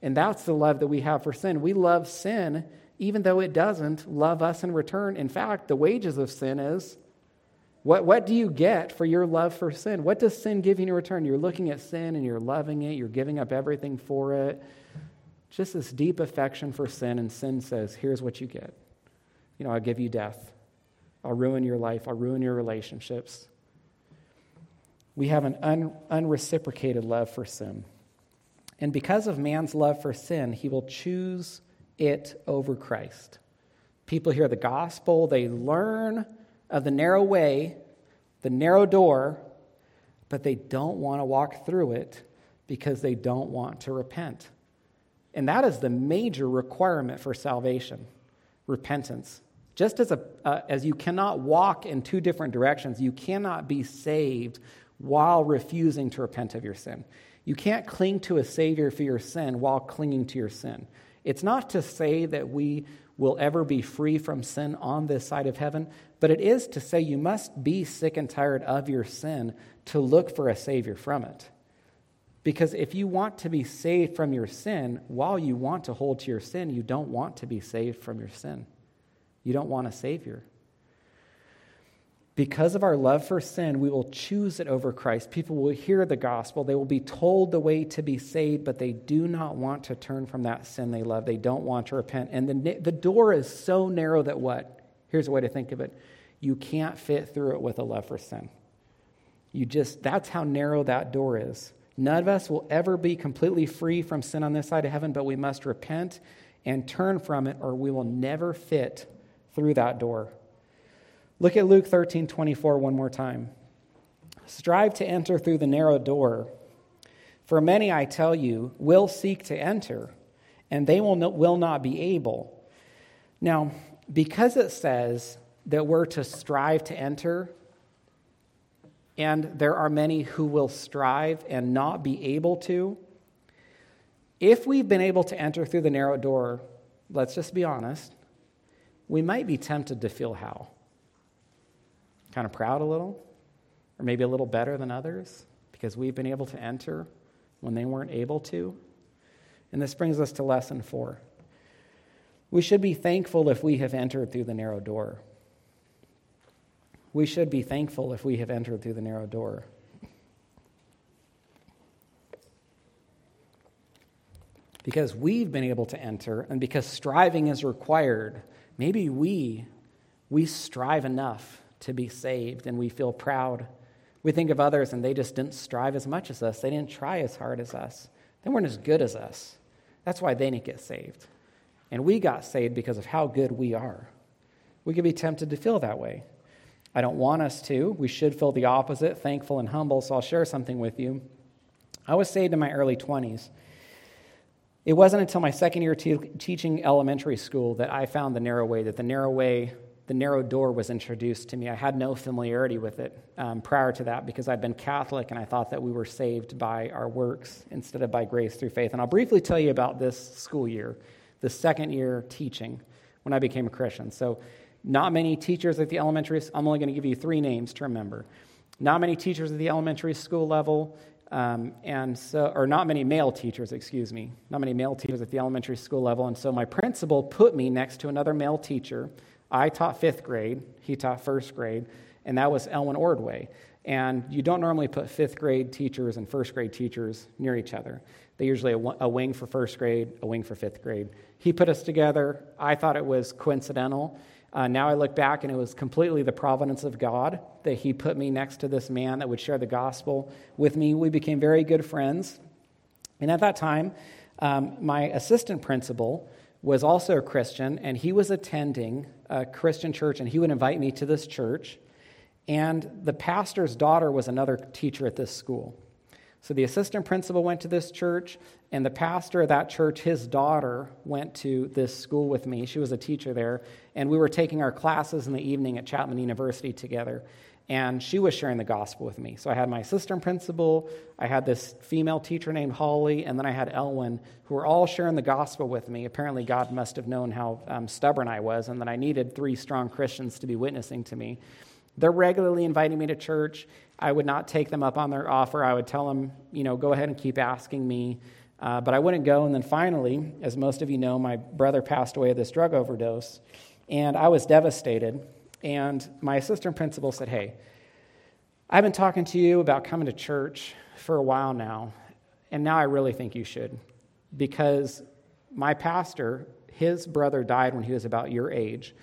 And that's the love that we have for sin. We love sin even though it doesn't love us in return. In fact, the wages of sin is what, what do you get for your love for sin? What does sin give you in return? You're looking at sin and you're loving it, you're giving up everything for it. Just this deep affection for sin, and sin says, here's what you get. You know, I'll give you death. I'll ruin your life. I'll ruin your relationships. We have an un, unreciprocated love for sin. And because of man's love for sin, he will choose it over Christ. People hear the gospel, they learn of the narrow way, the narrow door, but they don't want to walk through it because they don't want to repent. And that is the major requirement for salvation repentance. Just as, a, uh, as you cannot walk in two different directions, you cannot be saved while refusing to repent of your sin. You can't cling to a Savior for your sin while clinging to your sin. It's not to say that we will ever be free from sin on this side of heaven, but it is to say you must be sick and tired of your sin to look for a Savior from it. Because if you want to be saved from your sin, while you want to hold to your sin, you don't want to be saved from your sin. You don't want a Savior. Because of our love for sin, we will choose it over Christ. People will hear the gospel. They will be told the way to be saved, but they do not want to turn from that sin they love. They don't want to repent. And the, the door is so narrow that what? Here's a way to think of it you can't fit through it with a love for sin. You just, that's how narrow that door is. None of us will ever be completely free from sin on this side of heaven, but we must repent and turn from it, or we will never fit through that door. Look at Luke 13 24 one more time. Strive to enter through the narrow door. For many, I tell you, will seek to enter, and they will, not, will not be able. Now, because it says that we're to strive to enter, and there are many who will strive and not be able to, if we've been able to enter through the narrow door, let's just be honest, we might be tempted to feel how kind of proud a little, or maybe a little better than others because we've been able to enter when they weren't able to. And this brings us to lesson four. We should be thankful if we have entered through the narrow door. We should be thankful if we have entered through the narrow door. Because we've been able to enter, and because striving is required, maybe we, we strive enough to be saved, and we feel proud. We think of others, and they just didn't strive as much as us. They didn't try as hard as us. They weren't as good as us. That's why they didn't get saved. And we got saved because of how good we are. We could be tempted to feel that way. I don't want us to. We should feel the opposite, thankful and humble. So I'll share something with you. I was saved in my early 20s. It wasn't until my second year te- teaching elementary school that I found the narrow way, that the narrow way the narrow door was introduced to me. I had no familiarity with it um, prior to that because I'd been Catholic and I thought that we were saved by our works instead of by grace through faith. And I'll briefly tell you about this school year, the second year teaching when I became a Christian. So, not many teachers at the elementary. I'm only going to give you three names to remember. Not many teachers at the elementary school level, um, and so, or not many male teachers, excuse me, not many male teachers at the elementary school level. And so my principal put me next to another male teacher. I taught fifth grade, he taught first grade, and that was Elwin Ordway. And you don't normally put fifth grade teachers and first grade teachers near each other. They usually a, wing for first grade, a wing for fifth grade. He put us together. I thought it was coincidental. Uh, now I look back and it was completely the providence of God that He put me next to this man that would share the gospel with me. We became very good friends. And at that time, um, my assistant principal was also a Christian, and he was attending a Christian church, and he would invite me to this church. And the pastor's daughter was another teacher at this school. So the assistant principal went to this church, and the pastor of that church, his daughter, went to this school with me. She was a teacher there, and we were taking our classes in the evening at Chapman University together. And she was sharing the gospel with me. So I had my assistant principal, I had this female teacher named Holly, and then I had Elwin, who were all sharing the gospel with me. Apparently, God must have known how um, stubborn I was, and that I needed three strong Christians to be witnessing to me. They're regularly inviting me to church. I would not take them up on their offer. I would tell them, you know, go ahead and keep asking me. Uh, but I wouldn't go. And then finally, as most of you know, my brother passed away of this drug overdose. And I was devastated. And my assistant principal said, Hey, I've been talking to you about coming to church for a while now. And now I really think you should. Because my pastor, his brother died when he was about your age.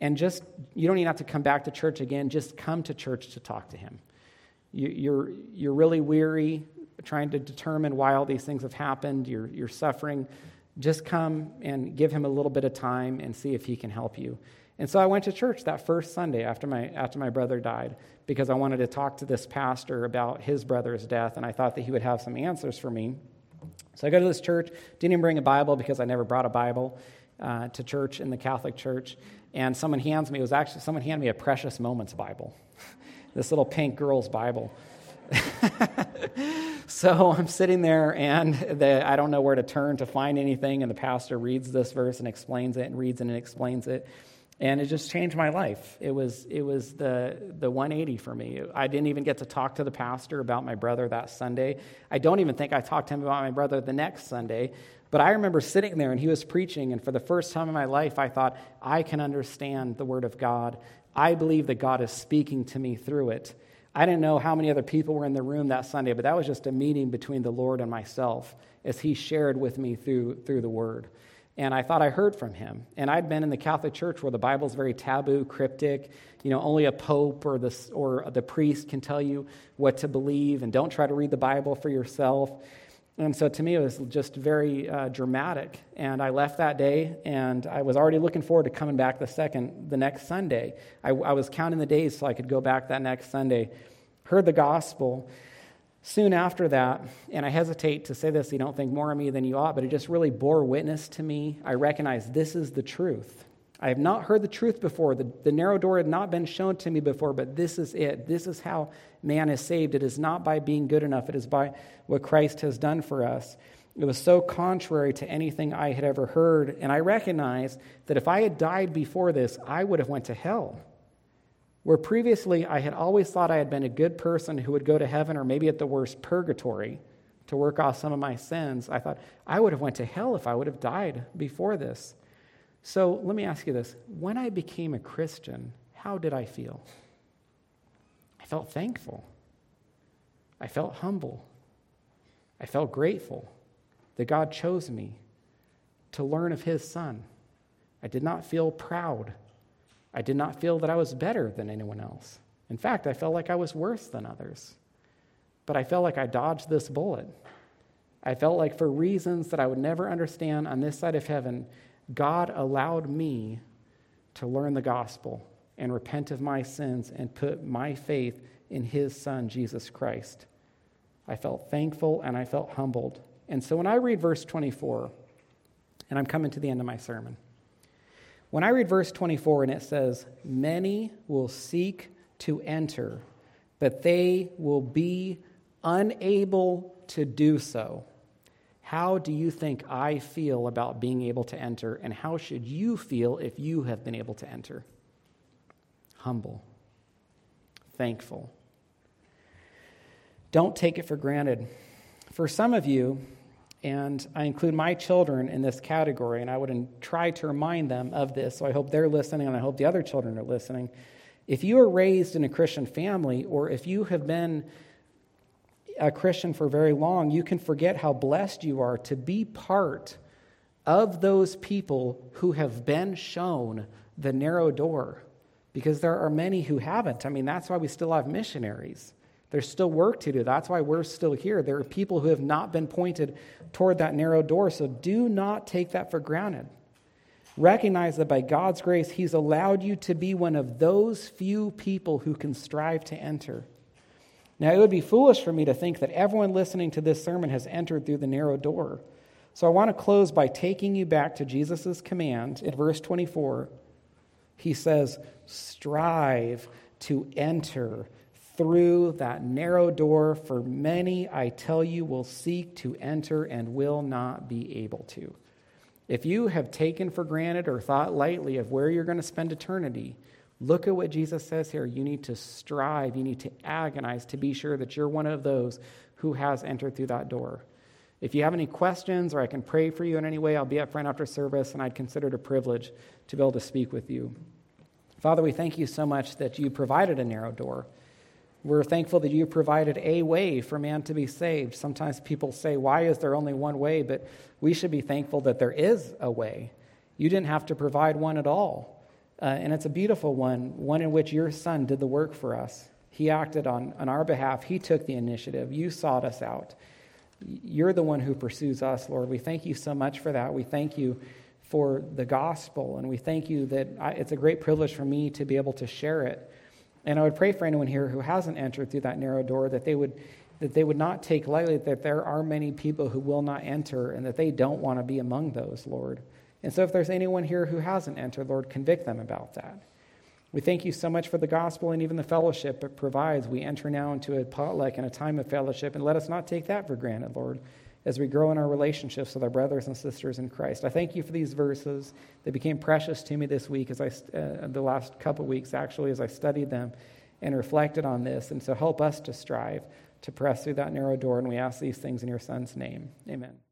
And just, you don't even have to come back to church again. Just come to church to talk to him. You, you're, you're really weary trying to determine why all these things have happened. You're, you're suffering. Just come and give him a little bit of time and see if he can help you. And so I went to church that first Sunday after my, after my brother died because I wanted to talk to this pastor about his brother's death, and I thought that he would have some answers for me. So I go to this church, didn't even bring a Bible because I never brought a Bible uh, to church in the Catholic Church. And someone hands me, it was actually, someone handed me a Precious Moments Bible, this little pink girl's Bible. so I'm sitting there and the, I don't know where to turn to find anything. And the pastor reads this verse and explains it and reads it and explains it. And it just changed my life. It was, it was the, the 180 for me. I didn't even get to talk to the pastor about my brother that Sunday. I don't even think I talked to him about my brother the next Sunday. But I remember sitting there and he was preaching, and for the first time in my life, I thought, I can understand the Word of God. I believe that God is speaking to me through it. I didn't know how many other people were in the room that Sunday, but that was just a meeting between the Lord and myself as He shared with me through, through the Word. And I thought I heard from him. And I'd been in the Catholic Church where the Bible's very taboo, cryptic. You know, only a pope or the, or the priest can tell you what to believe, and don't try to read the Bible for yourself. And so to me, it was just very uh, dramatic. And I left that day, and I was already looking forward to coming back the second, the next Sunday. I, I was counting the days so I could go back that next Sunday. Heard the gospel. Soon after that, and I hesitate to say this, you don't think more of me than you ought, but it just really bore witness to me. I recognize this is the truth. I have not heard the truth before. The, the narrow door had not been shown to me before, but this is it. This is how man is saved. It is not by being good enough, it is by what Christ has done for us. It was so contrary to anything I had ever heard, and I recognized that if I had died before this, I would have went to hell. Where previously I had always thought I had been a good person who would go to heaven or maybe at the worst purgatory to work off some of my sins, I thought I would have went to hell if I would have died before this. So let me ask you this. When I became a Christian, how did I feel? I felt thankful. I felt humble. I felt grateful that God chose me to learn of His Son. I did not feel proud. I did not feel that I was better than anyone else. In fact, I felt like I was worse than others. But I felt like I dodged this bullet. I felt like, for reasons that I would never understand on this side of heaven, God allowed me to learn the gospel and repent of my sins and put my faith in his son, Jesus Christ. I felt thankful and I felt humbled. And so when I read verse 24, and I'm coming to the end of my sermon, when I read verse 24 and it says, Many will seek to enter, but they will be unable to do so. How do you think I feel about being able to enter, and how should you feel if you have been able to enter? Humble, thankful, don't take it for granted. For some of you, and I include my children in this category, and I would try to remind them of this, so I hope they're listening, and I hope the other children are listening. If you are raised in a Christian family, or if you have been a Christian for very long, you can forget how blessed you are to be part of those people who have been shown the narrow door. Because there are many who haven't. I mean, that's why we still have missionaries. There's still work to do. That's why we're still here. There are people who have not been pointed toward that narrow door. So do not take that for granted. Recognize that by God's grace, He's allowed you to be one of those few people who can strive to enter. Now, it would be foolish for me to think that everyone listening to this sermon has entered through the narrow door. So I want to close by taking you back to Jesus' command in verse 24. He says, Strive to enter through that narrow door, for many, I tell you, will seek to enter and will not be able to. If you have taken for granted or thought lightly of where you're going to spend eternity, Look at what Jesus says here. You need to strive, you need to agonize to be sure that you're one of those who has entered through that door. If you have any questions or I can pray for you in any way, I'll be up front after service, and I'd consider it a privilege to be able to speak with you. Father, we thank you so much that you provided a narrow door. We're thankful that you provided a way for man to be saved. Sometimes people say, Why is there only one way? But we should be thankful that there is a way. You didn't have to provide one at all. Uh, and it's a beautiful one, one in which your son did the work for us. He acted on, on our behalf, he took the initiative. You sought us out. You're the one who pursues us, Lord. We thank you so much for that. We thank you for the gospel, and we thank you that I, it's a great privilege for me to be able to share it. And I would pray for anyone here who hasn't entered through that narrow door that they would that they would not take lightly that there are many people who will not enter and that they don't want to be among those, Lord. And so, if there's anyone here who hasn't entered, Lord, convict them about that. We thank you so much for the gospel and even the fellowship it provides. We enter now into a potluck and a time of fellowship, and let us not take that for granted, Lord, as we grow in our relationships with our brothers and sisters in Christ. I thank you for these verses. They became precious to me this week, as I, uh, the last couple weeks, actually, as I studied them and reflected on this. And so, help us to strive to press through that narrow door, and we ask these things in your Son's name. Amen.